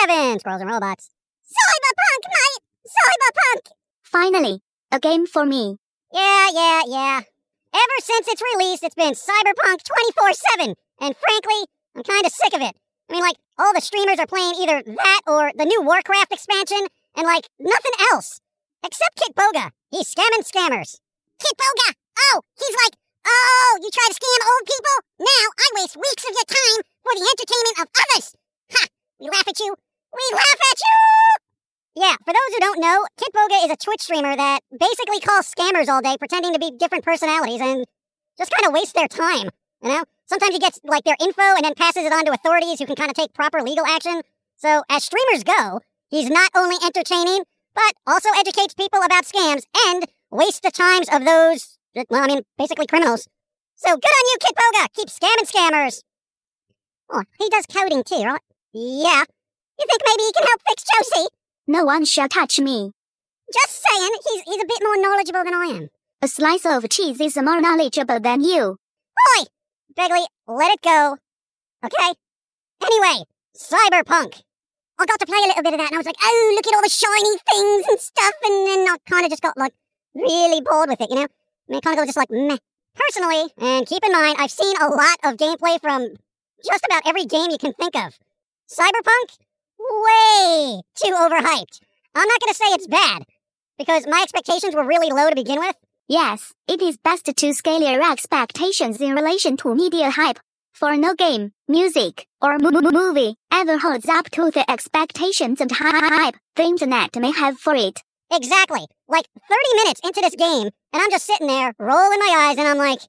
47 Squirrels and Robots. Cyberpunk, mate! Cyberpunk! Finally, a game for me. Yeah, yeah, yeah. Ever since its release, it's been Cyberpunk 24 7. And frankly, I'm kind of sick of it. I mean, like, all the streamers are playing either that or the new Warcraft expansion, and like, nothing else. Except Kitboga. He's scamming scammers. Kitboga! Oh, he's like, oh, you try to scam old people? Now I waste weeks of your time for the entertainment of others. Ha! We laugh at you. We laugh at you! Yeah, for those who don't know, Kitboga is a Twitch streamer that basically calls scammers all day, pretending to be different personalities, and just kind of wastes their time. You know? Sometimes he gets like their info and then passes it on to authorities who can kind of take proper legal action. So, as streamers go, he's not only entertaining, but also educates people about scams and wastes the times of those, well, I mean, basically criminals. So good on you, Kitboga! Keep scamming scammers! Oh, he does coding too, right? Yeah. You think maybe he can help fix Josie? No one shall touch me. Just saying, he's, he's a bit more knowledgeable than I am. A slice of cheese is more knowledgeable than you. Oi! Begley, let it go. Okay? Anyway, Cyberpunk. I got to play a little bit of that and I was like, oh, look at all the shiny things and stuff. And then I kind of just got like really bored with it, you know? I mean, kind of just like meh. Personally, and keep in mind, I've seen a lot of gameplay from just about every game you can think of. Cyberpunk? Way too overhyped. I'm not going to say it's bad, because my expectations were really low to begin with. Yes, it is best to scale your expectations in relation to media hype. For no game, music, or mo- mo- movie ever holds up to the expectations and hy- hype the internet may have for it. Exactly. Like 30 minutes into this game, and I'm just sitting there, rolling my eyes, and I'm like,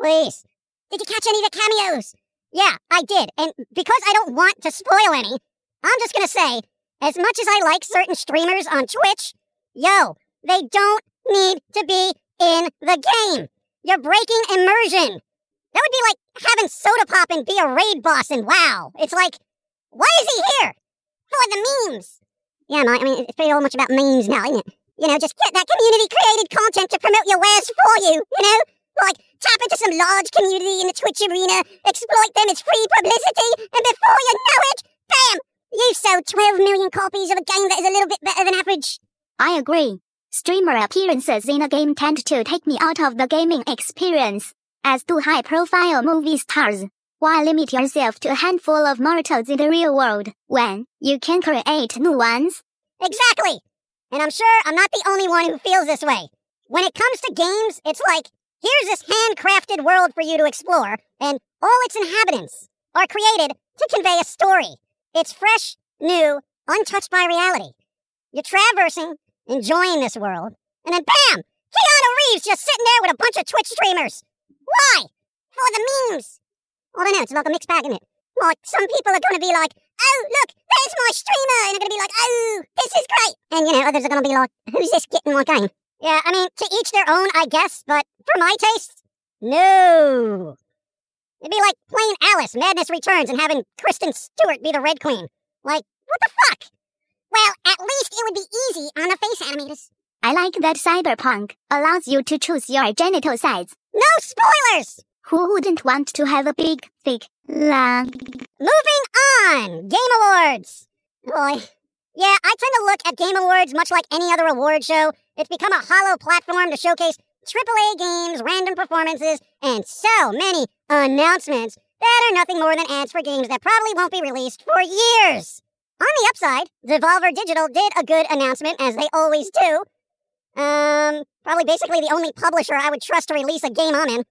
please, did you catch any of the cameos? Yeah, I did. And because I don't want to spoil any, I'm just gonna say, as much as I like certain streamers on Twitch, yo, they don't need to be in the game. You're breaking immersion. That would be like having Sodapoppin be a raid boss and WoW. It's like, why is he here? For the memes. Yeah, I mean, it's pretty all much about memes now, isn't it? You know, just get that community created content to promote your wares for you, you know? Like, tap into some large community in the Twitch arena, exploit them as free publicity, and before you know it, bam! You've sold 12 million copies of a game that is a little bit better than average. I agree. Streamer appearances in a game tend to take me out of the gaming experience, as do high profile movie stars. Why limit yourself to a handful of mortals in the real world when you can create new ones? Exactly! And I'm sure I'm not the only one who feels this way. When it comes to games, it's like, here's this handcrafted world for you to explore, and all its inhabitants are created to convey a story. It's fresh, new, untouched by reality. You're traversing, enjoying this world, and then bam! Keanu Reeves just sitting there with a bunch of Twitch streamers. Why? For the memes. I don't know, it's like a mixed bag, isn't it? Like, some people are gonna be like, oh, look, there's my streamer, and they're gonna be like, oh, this is great. And, you know, others are gonna be like, who's this getting my game? Yeah, I mean, to each their own, I guess, but for my taste, no. It'd be like playing Alice, Madness Returns, and having Kristen Stewart be the Red Queen. Like, what the fuck? Well, at least it would be easy on the face animators. I like that Cyberpunk allows you to choose your genital size. No spoilers! Who wouldn't want to have a big, thick, long? Moving on! Game Awards! Boy. Yeah, I tend to look at Game Awards much like any other award show. It's become a hollow platform to showcase AAA games, random performances, and so many announcements that are nothing more than ads for games that probably won't be released for years. On the upside, Devolver Digital did a good announcement, as they always do. Um, probably basically the only publisher I would trust to release a game I'm in.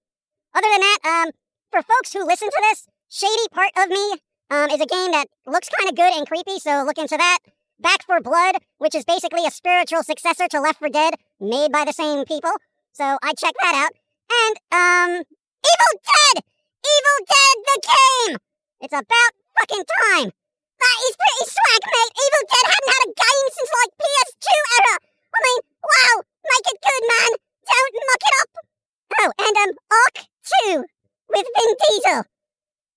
Other than that, um, for folks who listen to this, Shady Part of Me um, is a game that looks kind of good and creepy, so look into that. Back 4 Blood, which is basically a spiritual successor to Left 4 Dead, made by the same people. So I checked that out. And, um, Evil Dead! Evil Dead the Game! It's about fucking time! That is pretty swag, mate! Evil Dead hadn't had a game since, like, PS2 era! I mean, wow! Make it good, man! Don't muck it up! Oh, and, um, Ark 2 with Vin Diesel.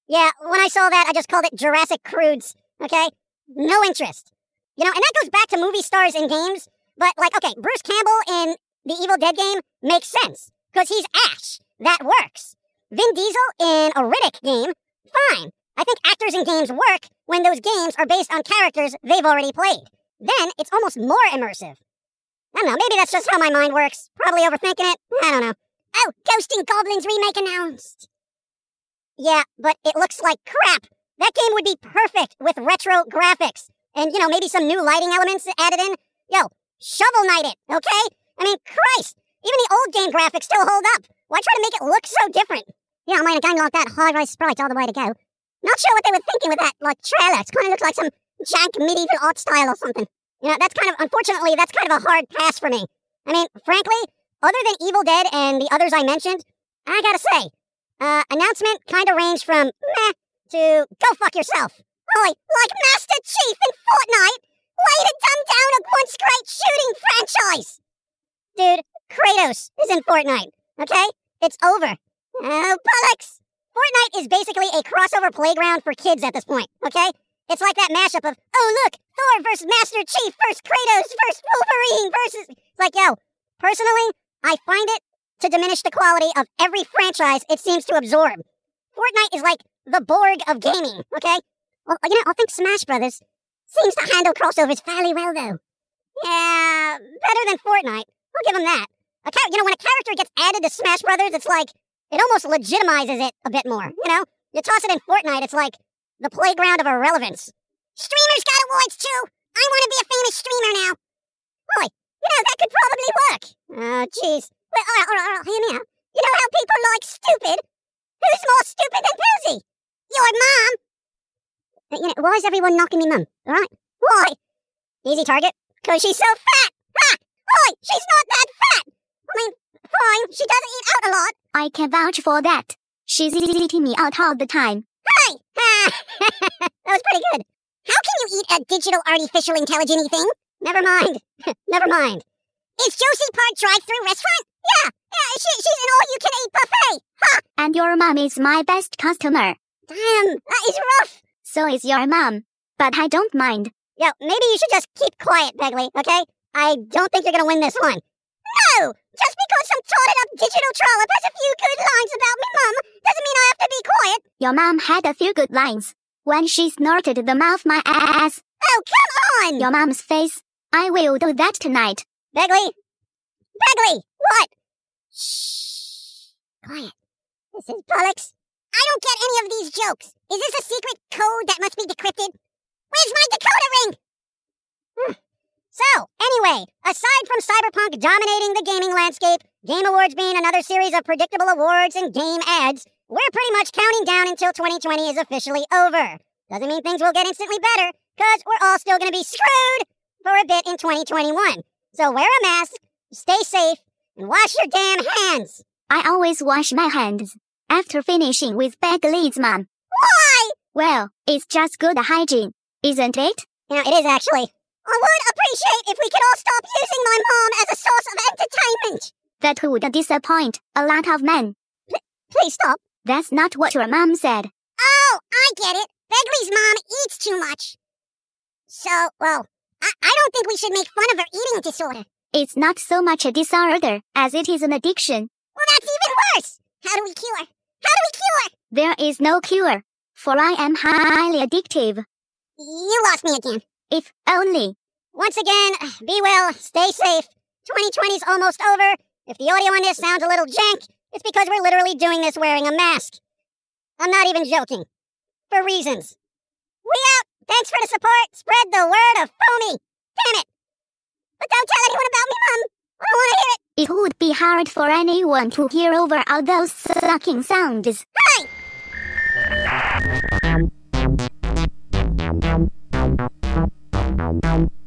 Yeah, when I saw that, I just called it Jurassic Crudes, okay? No interest. You know, and that goes back to movie stars in games. But like, okay, Bruce Campbell in the Evil Dead game makes sense because he's Ash. That works. Vin Diesel in a Riddick game, fine. I think actors in games work when those games are based on characters they've already played. Then it's almost more immersive. I don't know, maybe that's just how my mind works. Probably overthinking it. I don't know. Oh, Ghosts 'n Goblins remake announced. Yeah, but it looks like crap. That game would be perfect with retro graphics. And, you know, maybe some new lighting elements added in. Yo, shovel knight it, okay? I mean, Christ, even the old game graphics still hold up. Why try to make it look so different? Yeah, I mean, a game like that high-res sprites all the way to go. Not sure what they were thinking with that, like, trailer. It kind of looks like some jank medieval art style or something. You know, that's kind of, unfortunately, that's kind of a hard pass for me. I mean, frankly, other than Evil Dead and the others I mentioned, I gotta say, uh, announcement kind of ranged from meh to go fuck yourself. Holy, like Master Chief in Fortnite, way to dumb down a once great shooting franchise. Dude, Kratos is in Fortnite, okay? It's over. Oh, bollocks! Fortnite is basically a crossover playground for kids at this point, okay? It's like that mashup of, oh look, Thor versus Master Chief versus Kratos versus Wolverine versus. It's like, yo, personally, I find it to diminish the quality of every franchise it seems to absorb. Fortnite is like the Borg of gaming, okay? Well, you know, I think Smash Brothers seems to handle crossovers fairly well, though. Yeah, better than Fortnite. I'll give them that. A char- you know, when a character gets added to Smash Brothers, it's like it almost legitimizes it a bit more. You know, you toss it in Fortnite, it's like the playground of irrelevance. Streamers got awards too. I want to be a famous streamer now. Boy, you know that could probably work. Oh, jeez. Well, all right, all right, all right, hear me out. You know how people like stupid? Who's more stupid than Posey? Your mom. You know, why is everyone knocking me mum? All right, why? Easy target. Cause she's so fat. Oi, she's not that fat. I mean, fine, she doesn't eat out a lot. I can vouch for that. She's eating me out all the time. Hey! that was pretty good. How can you eat a digital artificial intelligence thing? Never mind. Never mind. Is Josie Park drive-through restaurant? Yeah, yeah, she, she's an all-you-can-eat buffet. Ha! And your mom is my best customer. Damn, that is rough. So is your mom. But I don't mind. Yo, maybe you should just keep quiet, Begley, okay? I don't think you're gonna win this one. No! Just because some totted up digital trollop has a few good lines about me mum doesn't mean I have to be quiet. Your mom had a few good lines. When she snorted the mouth my ass. Oh, come on! Your mom's face. I will do that tonight. Begley! Begley! What? Shh. Quiet. This is bollocks. I don't get any of these jokes. Is this a secret code that must be decrypted? Where's my decoder ring? So, anyway, aside from Cyberpunk dominating the gaming landscape, Game Awards being another series of predictable awards and game ads, we're pretty much counting down until 2020 is officially over. Doesn't mean things will get instantly better, because we're all still going to be screwed for a bit in 2021. So wear a mask, stay safe, and wash your damn hands. I always wash my hands after finishing with Begley's mom. Why? Well, it's just good hygiene, isn't it? You know, it is actually. I would appreciate if we could all stop using my mom as a source of entertainment. That would disappoint a lot of men. Please stop. That's not what your mom said. Oh, I get it. Begley's mom eats too much. So, well, I, I don't think we should make fun of her eating disorder. It's not so much a disorder as it is an addiction. Well, that's even worse. How do we cure? How do we cure? There is no cure, for I am highly addictive. You lost me again. If only. Once again, be well, stay safe. 2020's almost over. If the audio on this sounds a little jank, it's because we're literally doing this wearing a mask. I'm not even joking. For reasons. We out! Thanks for the support! Spread the word of foamy! Damn it! But don't tell anyone about me, Mum! I don't want to hear it! It would be hard for anyone to hear over all those sucking sounds. Hey!